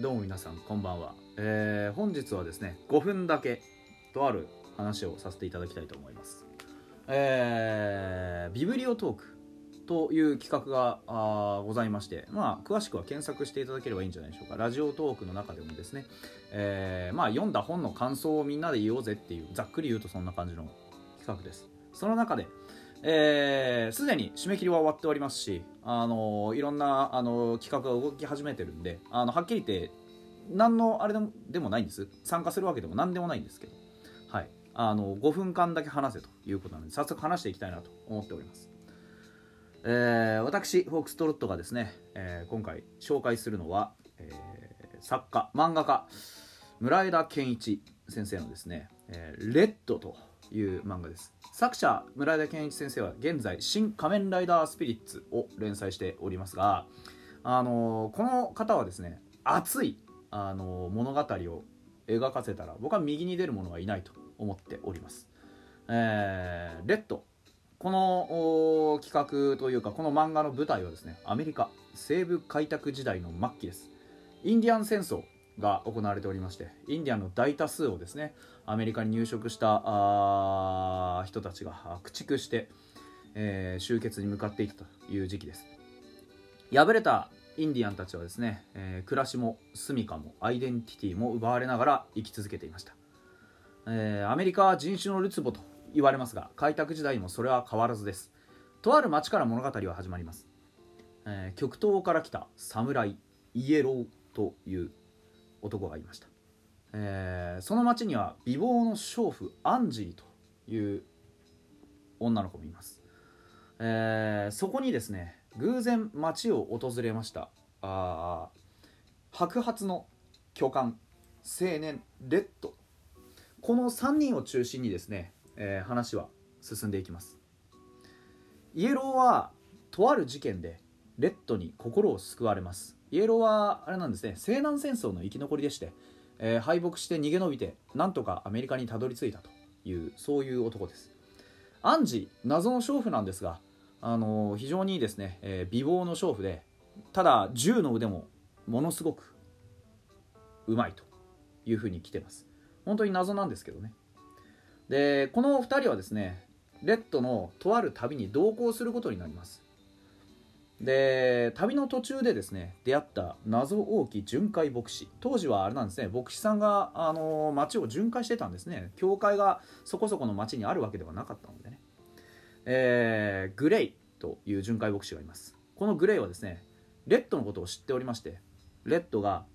どうも皆さんこんばんは、えー、本日はですね5分だけとある話をさせていただきたいと思います。えー、ビブリオトークという企画があございまして、まあ、詳しくは検索していただければいいんじゃないでしょうか。ラジオトークの中でもですね、えー、まあ、読んだ本の感想をみんなで言おうぜっていうざっくり言うとそんな感じの企画です。その中で、えー、すでに締め切りは終わっておりますし、あのいろんな、あの企画が動き始めてるんで、あのはっきり言って何のあれでもないんです。参加するわけでも何でもないんですけど、はい、あの5分間だけ話せということなので早速話していきたいなと思っております、えー、私フォークストロットがですね、えー、今回紹介するのは、えー、作家漫画家村枝健一先生のですね「え、レッド」という漫画です。作者村田健一先生は現在「新仮面ライダースピリッツ」を連載しておりますが、あのー、この方はですね熱い、あのー、物語を描かせたら僕は右に出る者はいないと思っております、えー、レッド。この企画というかこの漫画の舞台はですねアメリカ西部開拓時代の末期です。インディアン戦争が行われておりましてインディアンの大多数をですねアメリカに入植した人たちが駆逐して、えー、終結に向かっていったという時期です。敗れたインディアンたちはですね、えー、暮らしも住みかもアイデンティティも奪われながら生き続けていました、えー、アメリカは人種のるつぼと言われますが開拓時代もそれは変わらずです。とある町から物語は始まります、えー、極東から来た侍イエローという男がいました、えー、その町には美貌の娼婦アンジーという女の子もいます、えー、そこにですね偶然町を訪れました。あ白髪の巨漢青年レッド。この3人を中心にですね、えー、話は進んでいきます。イエローはとある事件でレッドに心を救われます。イエローはあれなんですね。西南戦争の生き残りでして、えー、敗北して逃げ延びてなんとかアメリカにたどり着いたというそういう男です。アンジ謎の娼婦なんですが、あのー、非常にですね、えー、美貌の娼婦でただ銃の腕もものすごくうまいというふうに来てます。本当に謎なんですけどね。でこの2人はですねレッドのとある旅に同行することになります。で旅の途中でですね出会った謎多き巡回牧師。当時はあれなんですね牧師さんがあの町を巡回してたんですね。教会がそこそこの町にあるわけではなかったのでね、えー、グレイという巡回牧師がいます。このグレイはですねレッドのことを知っておりましてレッドが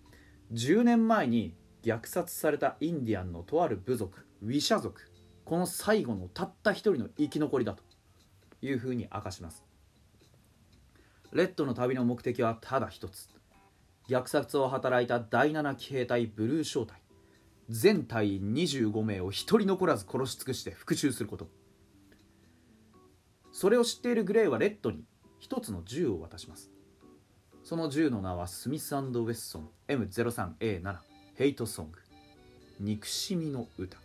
10年前に虐殺されたインディアンのとある部族ウィシャ族この最後のたった一人の生き残りだというふうに明かします。レッドの旅の目的はただ一つ。虐殺を働いた第7騎兵隊ブルー小隊。全隊員25名を一人残らず殺し尽くして復讐すること。それを知っているグレイはレッドに一つの銃を渡します。その銃の名はスミスアン。ドウェッソン M03A7 ヘイトソング。憎しみの歌。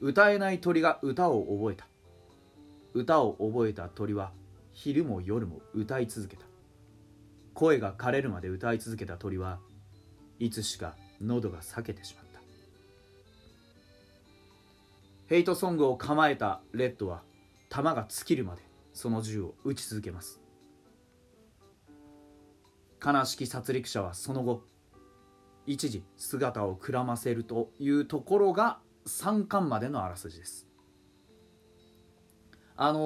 歌えない鳥が歌を覚えた。歌を覚えた鳥は昼も夜も歌い続けた。声が枯れるまで歌い続けた鳥はいつしか喉が裂けてしまった。ヘイトソングを構えたレッドは弾が尽きるまでその銃を撃ち続けます。悲しき殺戮者はその後一時姿をくらませるというところが3巻までのあらすじです。あの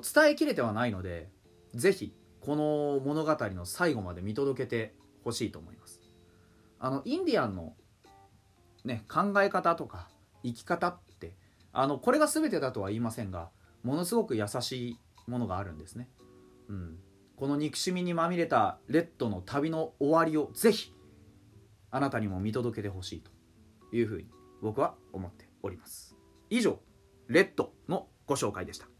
ー、伝えきれてはないのでぜひこの物語の最後まで見届けてほしいと思います。あのインディアンの、ね、考え方とか生き方ってあのこれが全てだとは言いませんがものすごく優しいものがあるんですね、うん、この憎しみにまみれたレッドの旅の終わりをぜひあなたにも見届けてほしいというふうに僕は思っております。以上レッドのご紹介でした。